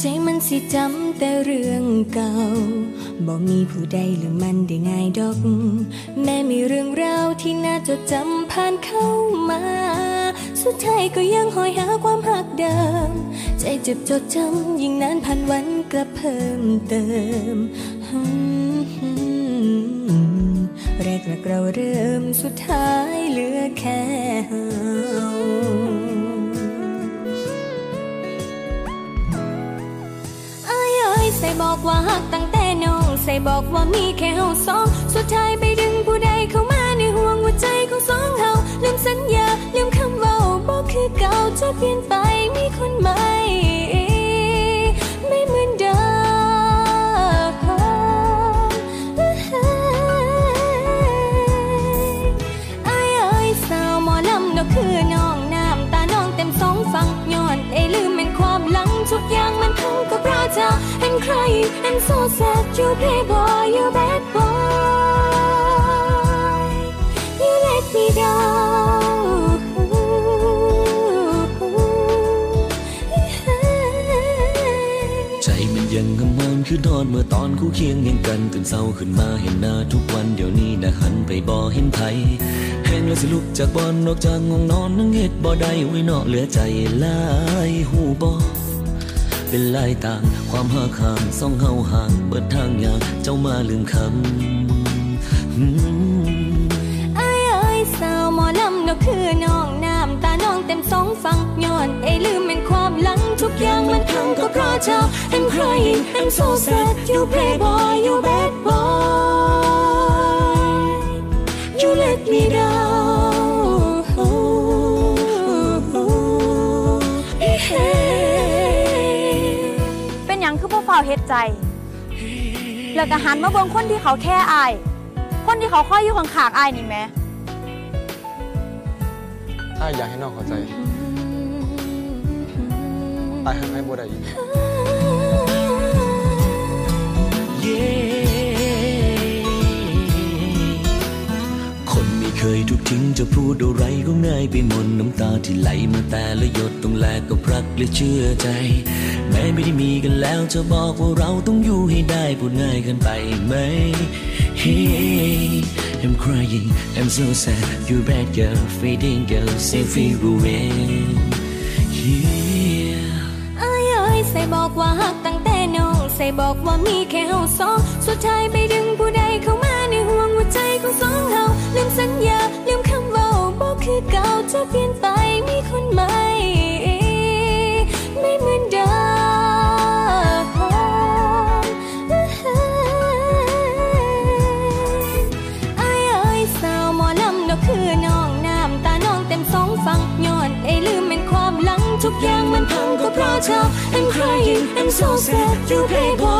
ใจมันสิจำแต่เรื่องเก่าบอกมีผู้ใดหรือมันได้ง่ายดอก แม้มีเรื่องราวที่น่าจดจำผ่านเข้ามา สุดท้ายก็ยังหอยหาความหักเดิม ใจเจ็บจดจำยิ่งนานผ่านวันกลับเพิ่มเติมแรกแรกเราเริ่มสุดท้ายเหลือแค่ บอกว่าหักตั้งแต่น้อง ใส่บอกว่ามีแค่เฮาสอง สุดท้ายไปดึงผู้ใดเข้ามาในห่วงหัวใจของสองเฮาลืมสัญญาลืมคำว่าบอกคือเก่าจะเปลี่ยนไปมีคนใหม่ไม่เหมือนเดิมไอ้ไอ้สาวหมอลำนกคือน้องน้ำตาน้องเต็มสองฝั่งย้อนไอ้ลืมเป็นความหลังทุกอย่างมันพัง ก็เพราะเธอ and crying and so sad you playboy you bad boy you let me down ใจมันยังงมงานคือนอนเมื่อตอนคู่เคียงเห็นกันตื่นเศร้าขึ้นมาเห็นหน้าทุกวันเดี๋ยวนี้นะหันไปบ่เห็นไผแห้งแล้วสิลุกจากบอนนอกจากงงนอนนั่งเฮ็ดบ่ได้ไว้นอเหลือใจลายหูบ่ เป็นลายต่าง ความหาขางส่องเฮาห่าง เบิดทางยากเจ้ามาลืมคำไอ้ไอ้สาวหมอลำนกคือน้องน้ำตาน้องเต็มสองฝั่งย้อนไอ้ลืมเป็นความหลังทุกอย่างมันพังก็เพราะเธอ I'm crying I'm so sad you playboy you bad boy you let me down เฮ็ดใจ แล้วก็หันมาเบิ่งคนที่เขาแค่อาย คนที่เขาคอยอยู่ข้างๆอายนี่แม่อายอยากให้น้องเข้าใจอายหักให้บ่ได้เคยถูก ทิ้งจะพูดอะไรก็ง่ายไปหมดน้ำตาที่ไหลมาแต่ละหยดต้องแลกกับรักและเชื่อใจ แม้ไม่ได้มีกันแล้วจะบอกว่าเราต้องอยู่ให้ได้พูดง่ายเกินไปไหม Hey I'm crying I'm so sad you bad girl fading girl say feel ruin Yeah อ้ายใส่บอกว่าหักตั้งแต่น้อง ใส่บอกว่ามีแค่เฮาสอง สุดท้ายไปดึงผู้ใดเข้ามา ใจของสองเฮาลืมสัญญาลืมคำว่าบอกคือเก่าจะเปลี่ยนไปมีคนใหม่ไม่เหมือนเดิมไอ้ไอ้สาวหมอลำนกคือน้องน้ำตาน้องเต็มสองฝั่งย้อนไอ้ลืมเป็นความหลังทุกอย่างมันพังก็เพราะเธอ I'm crying I'm so sad you playboy you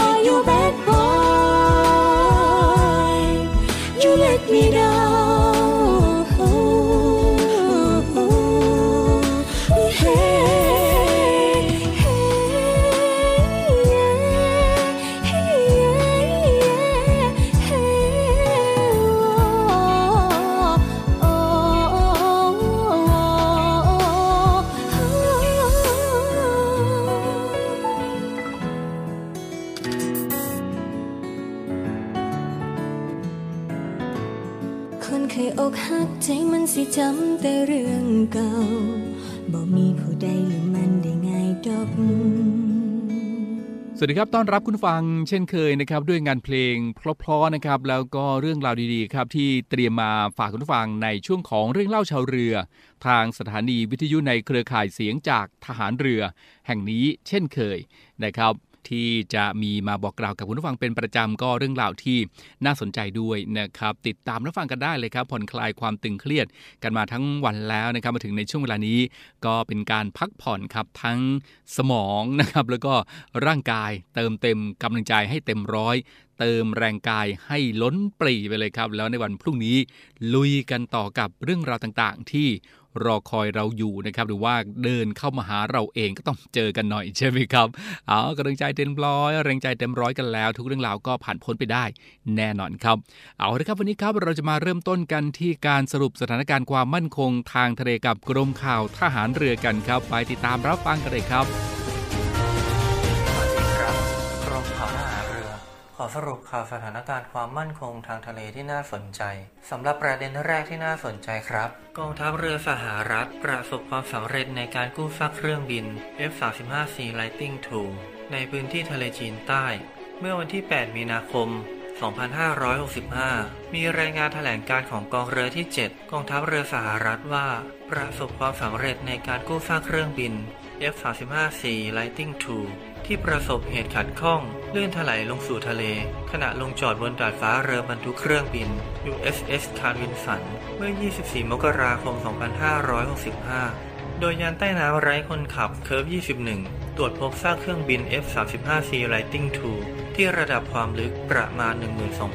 เก่าบอกมีผู้ใดหรือมันได้ง่ายดอกสวัสดีครับต้อนรับคุณฟังเช่นเคยนะครับด้วยงานเพลงเพราะๆนะครับแล้วก็เรื่องราวดีๆครับที่เตรียมมาฝากคุณฟังในช่วงของเรื่องเล่าชาวเรือ ทางสถานีวิทยุในเครือข่ายเสียงจากทหารเรือ แห่งนี้เช่นเคยนะครับ ที่จะมีมาบอกกล่าวกับคุณผู้ฟังเป็นประจำก็เรื่องราวที่น่าสนใจด้วยนะครับ ติดตามรับฟังกันได้เลยครับผ่อนคลายความตึงเครียดกันมาทั้งวันแล้วนะครับมาถึงในช่วงเวลานี้ ก็เป็นการพักผ่อนครับทั้งสมองนะครับแล้วก็ร่างกายเติมเต็มกำลังใจให้เต็มร้อยเติมแรงกายให้ล้นปรีไปเลยครับ แล้วในวันพรุ่งนี้ลุยกันต่อกับเรื่องราวต่างๆ ที่ รอคอยเราอยู่นะครับ หรือว่าเดินเข้ามาหาเราเองก็ต้องเจอกันหน่อยใช่ไหมครับ เอากำลังใจเต็มร้อยแรงใจเต็มร้อยกันแล้ว ทุกเรื่องราวก็ผ่านพ้นไปได้แน่นอนครับ เอาละครับวันนี้ครับเราจะมาเริ่มต้นกันที่การสรุปสถานการณ์ความมั่นคงทางทะเลกับกรมข่าวทหารเรือกันครับ ไปติดตามรับฟังกันเลยครับ ขอสรุปข่าวสถานการณ์ความมั่นคงทางทะเลที่น่าสนใจสำหรับประเด็นแรกที่น่าสนใจครับ กองทัพเรือสหรัฐ ประสบความสำเร็จในการกู้ซากเครื่องบิน F-35C Lightning II ในพื้นที่ทะเลจีนใต้ เมื่อวันที่ 8 มีนาคม 2565 มีรายงานแถลงการของกองเรือที่ 7 กองทัพเรือสหรัฐว่า ประสบความสำเร็จในการกู้ซากเครื่องบิน F-35C Lightning II ที่ประสบเหตุขัดข้องลื่นถลายลงสู่ทะเล ขณะลงจอดบนดาดฟ้าเรือบรรทุกเครื่องบิน USS คาร์วินสันเมื่อ 24 มกราคม 2565 โดยยานใต้น้ำไร้คนขับเคิร์ฟ21 ตรวจพบซากเครื่องบิน F-35C Lightning II ที่ระดับความลึกประมาณ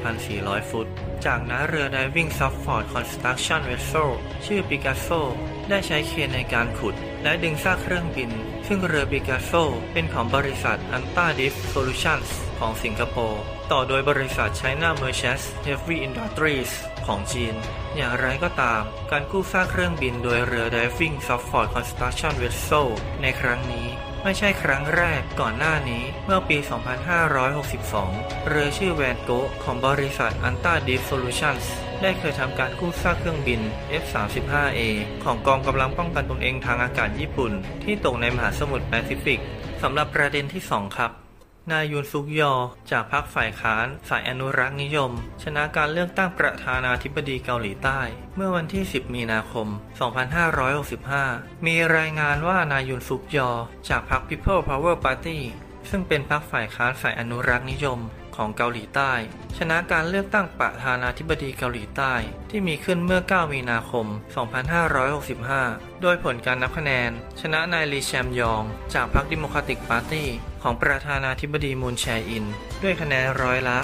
12,400 ฟุต จากนั้นเรือ Diving Support Construction Vessel ชื่อ Picasso ได้ใช้เคนในการขุด และดึงซากเครื่องบิน ซึ่งเรือ Picasso เป็นของบริษัท Anta Deep Solutions ของสิงคโปร์ ต่อโดยบริษัท China Merchants Heavy Industries ของจีน อย่างไรก็ตาม การกู้ซากเครื่องบินโดยเรือ Diving Support Construction Vessel ในครั้งนี้ไม่ใช่ครั้งแรกก่อนหน้านี้เมื่อปี 2562 เรือชื่อแวนโกของบริษัท Anta Deep Solutions ได้เคยทำการกู้ซากเครื่องบิน F-35A ของกองกำลังป้องกันตนเองทางอากาศญี่ปุ่น ที่ตกในมหาสมุทรแปซิฟิกสำหรับประเด็นที่ 2 ครับนายยุนซุกยอ จากพรรคฝ่ายค้านสายอนุรักษ์นิยม ชนะการเลือกตั้งประธานาธิบดีเกาหลีใต้ เมื่อวันที่ 10 มีนาคม 2565 มีรายงานว่านายยุนซุกยอ จากพรรค People Power Party ซึ่งเป็นพรรคฝ่ายค้านสายอนุรักษ์นิยม ของเกาหลีใต้ ชนะการเลือกตั้งประธานาธิบดีเกาหลีใต้ ที่มีขึ้นเมื่อ 9 มีนาคม 2565 โดยผลการนับคะแนน ชนะนายลีแชมยอง จากพรรค Democratic Party ของประธานาธิบดีมูนแจอิน ด้วยคะแนนร้อยละ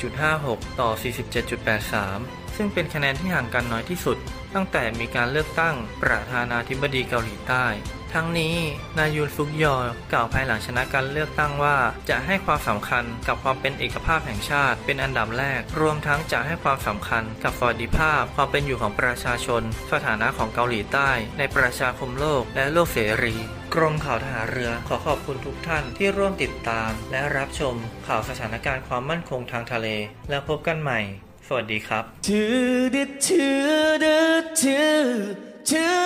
48.56 ต่อ 47.83 ซึ่งเป็นคะแนนที่ห่างกันน้อยที่สุด ตั้งแต่มีการเลือกตั้งประธานาธิบดีเกาหลีใต้ ทั้งนี้นายยูนซุกยอกล่าวภายหลังชนะการเลือกตั้งว่า จะให้ความสำคัญกับความเป็นเอกภาพแห่งชาติเป็นอันดับแรก รวมทั้งจะให้ความสำคัญกับสวัสดิภาพ ความเป็นอยู่ของประชาชน สถานะของเกาหลีใต้ ในประชาคมโลกและโลกเสรีกรมข่าวทหารเรือขอขอบคุณทุกท่านที่ร่วมติดตาม และรับชมข่าวสถานการณ์ความมั่นคงทางทะเล แล้วพบกันใหม่ สวัสดีครับ ชื่อดิชื่อดิชื่อชื่อ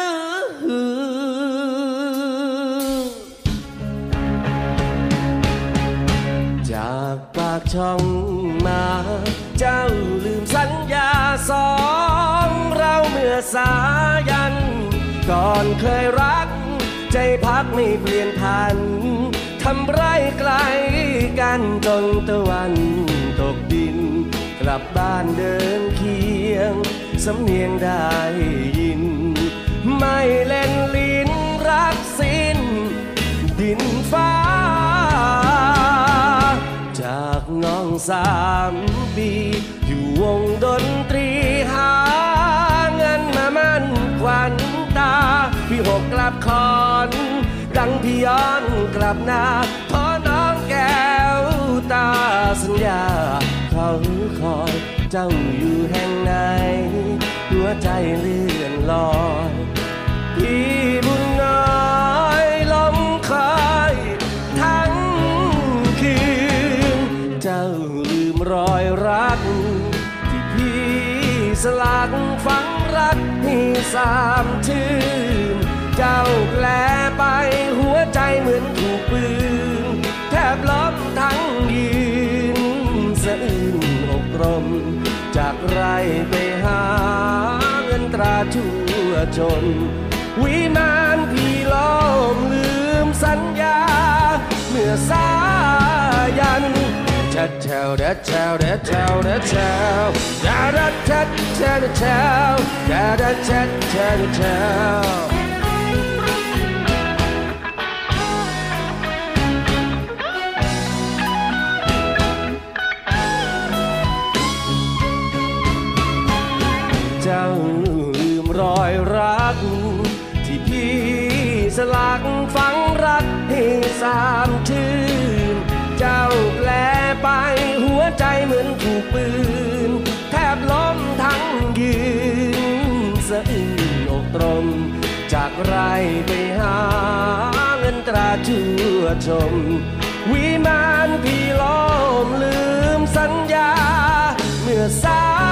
จากปากช่องมา เจ้าลืมสัญญาสองเราเมื่อสายัน ก่อนเคยรัก ใจพักไม่เปลี่ยนพันทำไรไกลกันจนตะวันตกดิน กลับบ้านเดินเคียง สำเนียงได้ยิน ไม่เล่นลิ้นรักสิ้น ดินฟ้า จากน้องสามปี อยู่วงดนตรีหาเงินมามั่นควันตา พี่หกกลับคอนดังพี่ย้อนกลับนาขอน้องแก้วตาสัญญา เขาคอยเจ้าอยู่แห่งไหน หัวใจเลื่อนลอยพี่บุญน้อยลมคอยทั้งคืน เจ้าลืมรอยรัก ที่พี่สลักฝังรักให้สามชื่น เจ้าแปลไปหัวใจเหมือนถูกปืนแทบล้ม รม จากไรไปหาเงินตราชั่วจน วิมานพี่ล้อมลืมสัญญา เมื่อสายันชัดแถวเด็ดแถวเด็ดแถวเด็ดแถวดาดัดชัดแถวแถวดาดัดชัดแถวแถว เจ้าลืมรอยรัก ที่พี่สลักฝังรักให้สามชื่น เจ้าแปลไปหัวใจเหมือนถูกปืน แทบล้มทั้งยืนสะอื้นอกตรมจากไรไปหาเงินตราชั่วชม วิมานพี่ล้อมลืมสัญญา เมื่อสาย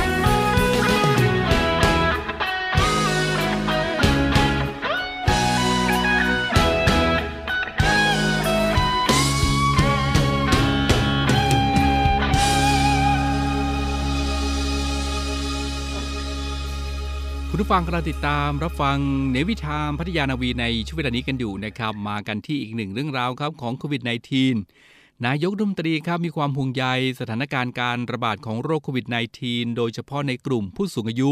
ผู้ฟังกำลังติดตามรับฟังเนวิทามพัทยานาวีในช่วงเวลานี้กันอยู่นะครับ มากันที่อีกหนึ่งเรื่องราวครับของโควิด -19 นายกรัฐมนตรีครับมีความห่วงใยสถานการณ์การระบาดของโรคโควิด -19 โดยเฉพาะในกลุ่มผู้สูงอายุ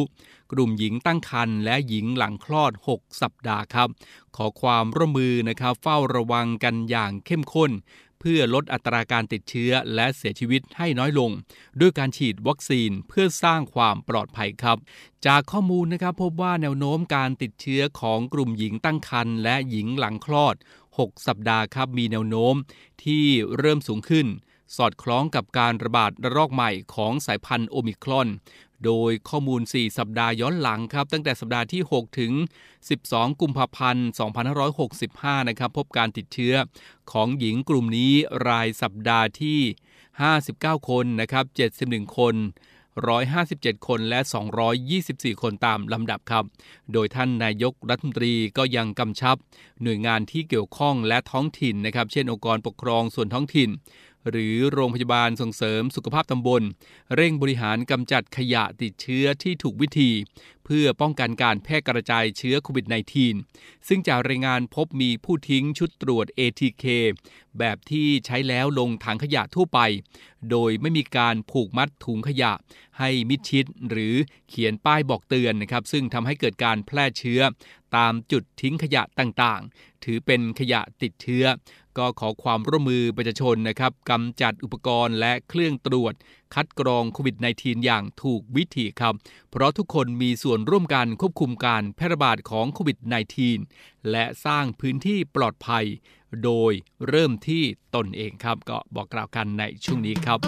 กลุ่มหญิงตั้งครรภ์และหญิงหลังคลอด 6 สัปดาห์ครับ ขอความร่วมมือนะครับเฝ้าระวังกันอย่างเข้มข้น เพื่อลดอัตราการติดเชื้อและเสียชีวิตให้น้อยลง ด้วยการฉีดวัคซีนเพื่อสร้างความปลอดภัยครับ จากข้อมูลนะครับพบว่าแนวโน้มการติดเชื้อของกลุ่มหญิงตั้งครรภ์และหญิงหลังคลอด 6 สัปดาห์ครับมีแนวโน้มที่เริ่มสูงขึ้นสอดคล้องกับการระบาดระลอกใหม่ของสายพันธุ์โอมิครอน โดยข้อมูล 4 สัปดาห์ย้อนหลังครับ ตั้งแต่สัปดาห์ที่ 6 ถึง 12 กุมภาพันธ์ 2565 นะครับ พบการติดเชื้อของหญิงกลุ่มนี้รายสัปดาห์ที่ 59 คนนะครับ 71 คน 157 คนและ 224 คนตามลำดับครับ โดยท่านนายกรัฐมนตรีก็ยังกำชับ หน่วยงานที่เกี่ยวข้องและท้องถิ่นนะครับ เช่นองค์กรปกครองส่วนท้องถิ่น หรือโรงพยาบาลส่งเสริมสุขภาพตำบล เร่งบริหารกำจัดขยะติดเชื้อที่ถูกวิธี เพื่อป้องกันการแพร่กระจายเชื้อโควิด -19 ซึ่งจากรายงานพบมีผู้ทิ้งชุดตรวจ ATK แบบที่ใช้แล้วลงถังขยะทั่วไป โดยไม่มีการผูกมัดถุงขยะ ให้มิดชิดหรือเขียนป้ายบอกเตือนนะครับ ซึ่งทำให้เกิดการแพร่เชื้อตามจุดทิ้งขยะต่างๆ ถือเป็นขยะติดเชื้อ ก็ขอความร่วมมือประชาชนนะครับกำจัดอุปกรณ์และเครื่องตรวจ คัดกรองโควิด -19 อย่างถูกวิธีครับ เพราะทุกคนมีส่วนร่วมกันควบคุมการแพร่ระบาดของโควิด -19 และสร้างพื้นที่ปลอดภัย โดยเริ่มที่ตนเองครับ ก็บอกกล่าวกันในช่วงนี้ครับ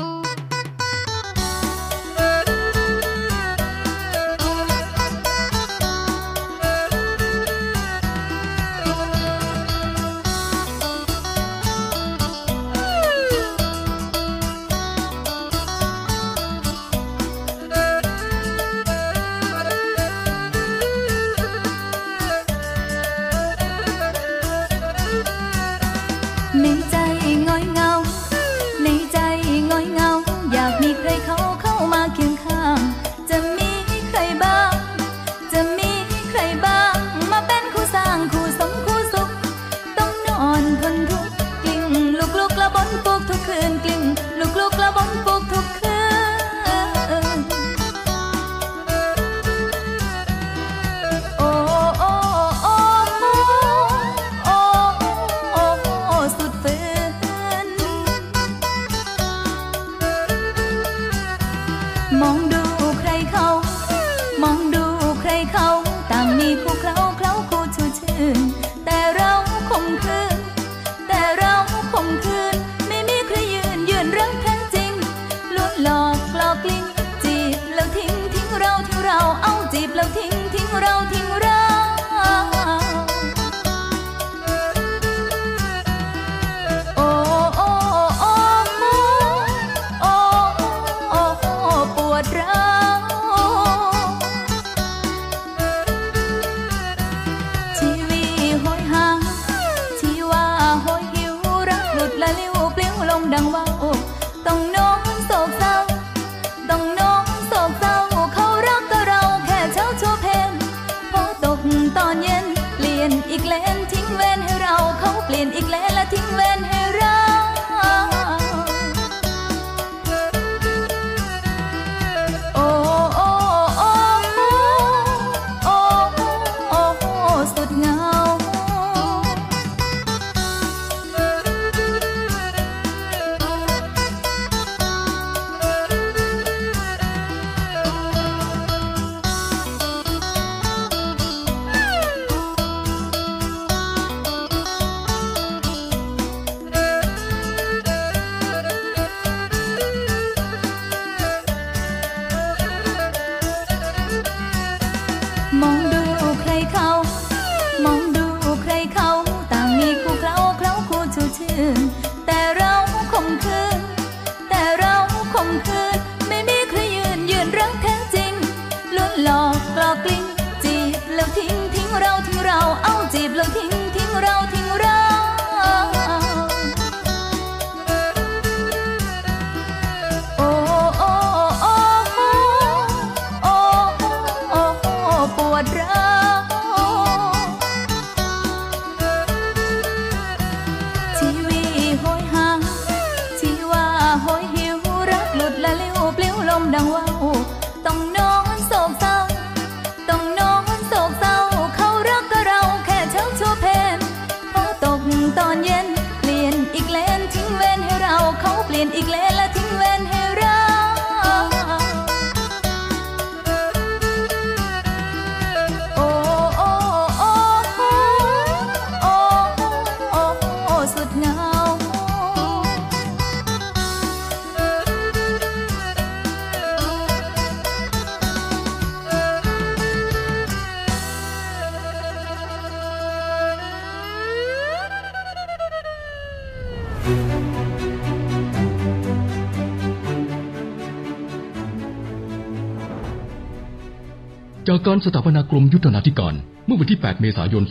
จากการสถาปนากรมยุทธนาธิการ เมื่อวันที่ 8 เมษายน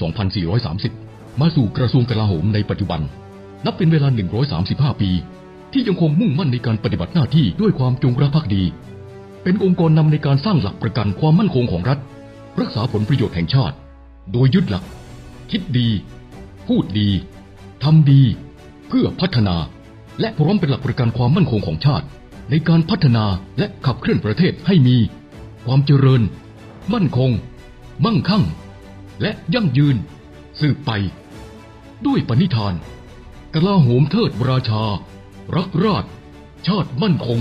2430 มาสู่กระทรวงกลาโหมในปัจจุบัน นับเป็นเวลา 135 ปี ที่ยังคงมุ่งมั่นในการปฏิบัติหน้าที่ด้วยความจงรักภักดี เป็นองค์กรนำในการสร้างหลักประกันความมั่นคงของรัฐ รักษาผลประโยชน์แห่งชาติ โดยยึดหลัก คิดดี พูดดีทำดี เพื่อพัฒนา และพร้อมเป็นหลักประกันความมั่นคงของชาติ ในการพัฒนาและขับเคลื่อนประเทศให้มี ความเจริญ มั่นคง มั่งคั่ง และยั่งยืน สืบไป ด้วยปณิธานกลาโหมเทิดราชา รักราช ชาติมั่นคง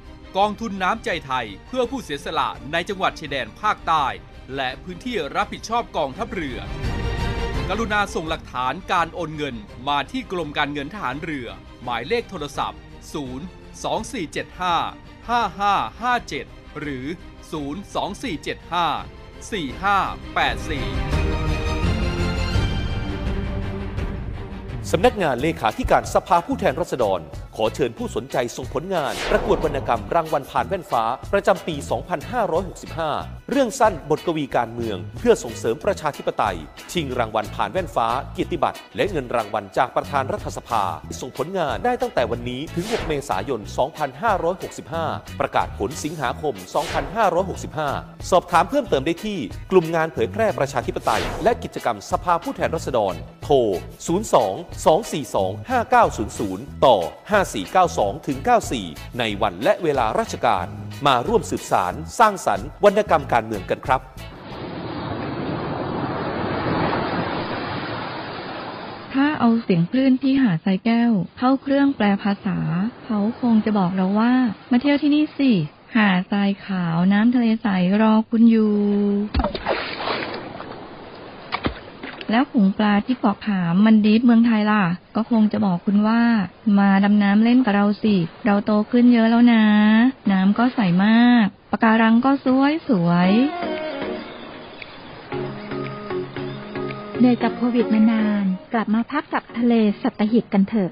กองทุนน้ำใจไทยเพื่อผู้เสียสละในจังหวัดชายแดนภาคใต้ และพื้นที่รับผิดชอบกองทัพเรือ กรุณาส่งหลักฐานการโอนเงินมาที่กรมการเงินทหารเรือ หมายเลขโทรศัพท์ 0 2475 5557 หรือ 02475 4584 สำนักงานเลขาธิการสภาผู้แทนราษฎร ขอเชิญผู้สนใจส่งผลงาน ประกวดวรรณกรรมรางวัลผ่านแว่นฟ้า ประจำปี 2565 เรื่องสั้นบทกวีการเมือง เพื่อส่งเสริมประชาธิปไตย ชิงรางวัลผ่านแว่นฟ้าเกียรติบัตรและเงินรางวัลจากประธานรัฐสภา ส่งผลงานได้ตั้งแต่วันนี้ถึง 6 เมษายน 2565 ประกาศผลสิงหาคม 2565 สอบถามเพิ่มเติมได้ที่ กลุ่มงานเผยแพร่ประชาธิปไตย และกิจกรรมสภาผู้แทนราษฎร โทร 02 242 5900 ต่อ 5492ถึง94 ในวันและเวลาราชการ มาร่วมสืบสาร สร้างสรรค์วรรณกรรมการเมืองกันครับถ้าเอาเสียงคลื่นที่หาดทรายแก้ว เข้าเครื่องแปลภาษา เขาคงจะบอกเราว่า มาเที่ยวที่นี่สิ หาดทรายขาวน้ำทะเลใสรอคุณอยู่ แล้วขงปลาที่เกาะขามมันดีเมืองไทยล่ะ ก็คงจะบอกคุณว่า มาดำน้ำเล่นกับเราสิ เราโตขึ้นเยอะแล้วนะ น้ำก็ใสมาก ปะการังก็สวยสวยเหนื่อยกับโควิดมานาน กลับมาพักกับทะเลสัตหิบกันเถอะ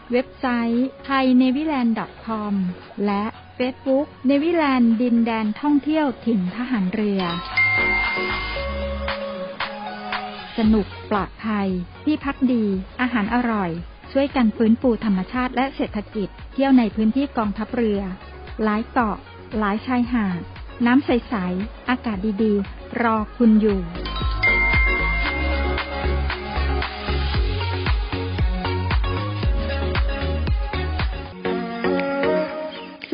เว็บไซต์ thainewiland.com และ Facebook เนวิแลนด์ดินแดนท่องเที่ยวถิ่นทหารเรือ สนุกปลอดภัย ที่พักดี อาหารอร่อย ช่วยกันฟื้นฟูธรรมชาติและเศรษฐกิจ เที่ยวในพื้นที่กองทัพเรือ หลายเกาะ หลายชายหาด น้ำใส ๆ อากาศดี ๆ รอคุณอยู่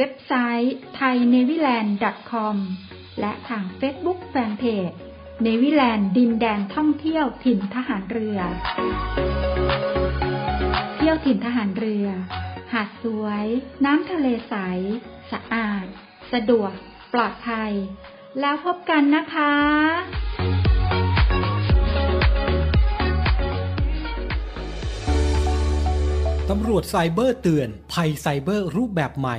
เว็บไซต์ thainewiland.com และทาง Facebook Fanpage เนวิแลนด์ดินแดนท่องเที่ยวถิ่นทหารเรือ เที่ยวถิ่นทหารเรือ หาดสวย น้ำทะเลใส สะอาด สะดวก ปลอดภัย แล้วพบกันนะคะตำรวจไซเบอร์เตือน ภัยไซเบอร์รูปแบบใหม่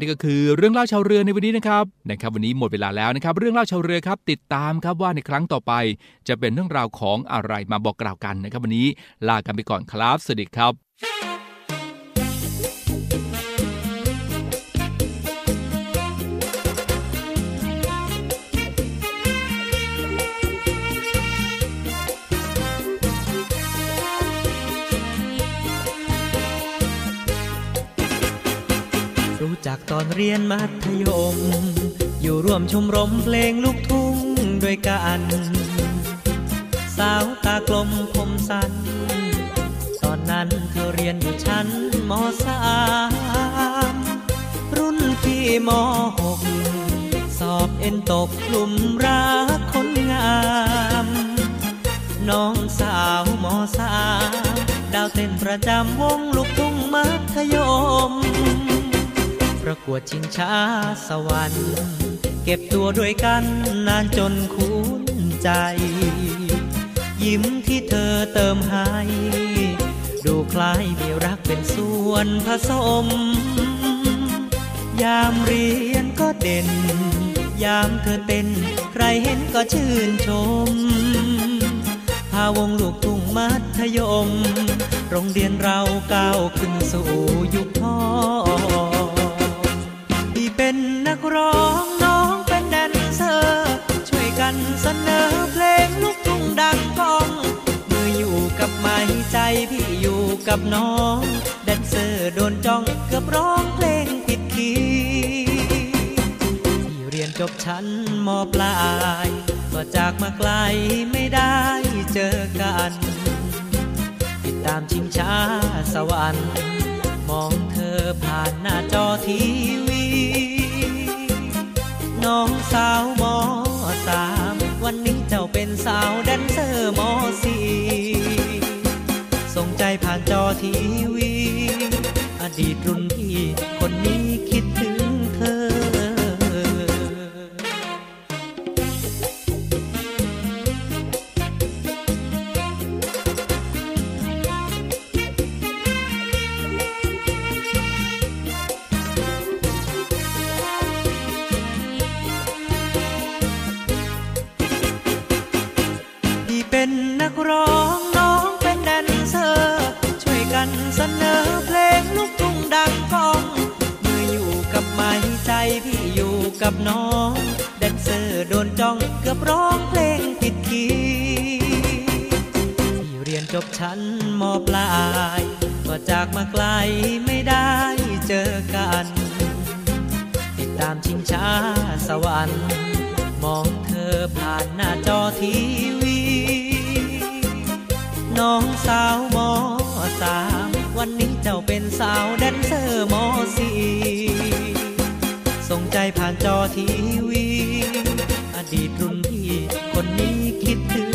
นี่ก็คือเรื่องเล่าชาวเรือในวันนี้นะครับนะครับ วันนี้หมดเวลาแล้วนะครับ เรื่องเล่าชาวเรือครับติดตามครับว่าในครั้งต่อไป จะเป็นเรื่องราวของอะไรมาบอกกล่าวกันนะครับ วันนี้ลากันไปก่อนครับสวัสดีครับ จักตอนเรียนมัธยม อยู่ร่วมชมรมเพลงลูกทุ่งด้วยกันสาวตากลมผมสั้นตอนนั้นเธอเรียนอยู่ชั้นมสามรุ่นพี่มหกสอบเอ็นตกกลุ่มรักคนงาม น้องสาวมสามดาวเต้นประจำวงลูกทุ่งมัธยม ประกวดชิงช้าสวรรค์ เก็บตัวด้วยกันนานจนคุ้นใจ ยิ้มที่เธอเติมให้ ดูคล้ายมีรักเป็นส่วนผสม ยามเรียนก็เด่น ยามเธอเต้นใครเห็นก็ชื่นชม พาวงลูกทุ่งมัธยม โรงเรียนเราก้าวขึ้นสู่ยุคทอง นักร้องน้องเป็นแดนเซอร์ ช่วยกันเสนอเพลงลูกทุ่งดังก้องเมื่ออยู่กับไม้ใจพี่อยู่กับน้อง แดนเซอร์โดนจ้องเกือบร้องเพลงผิดคีย์พี่เรียนจบชั้นมปลาย ก็จากมาไกลไม่ได้เจอกัน ติดตามชิงช้าสวรรค์มองเธอผ่านหน้าจอทีวี น้องสาวมอสามวันนี้เจ้าเป็นสาวแดนเซอร์มอสี่ส่งใจผ่านจอทีวี อดีตรุ่นพี่คนนี้ กับน้องแดนเซอร์โดนจ้องเกือบร้องเพลงผิดคีย์พี่เรียนจบชั้นมปลายก็จากมาไกลไม่ได้เจอกัน ติดตามชิงช้าสวรรค์มองเธอผ่านหน้าจอทีวี น้องสาวมสามวันนี้เจ้าเป็นสาวแดนเซอร์ม.สี่ ทีวี อดีตรุ่นพี่คนนี้คิดถึง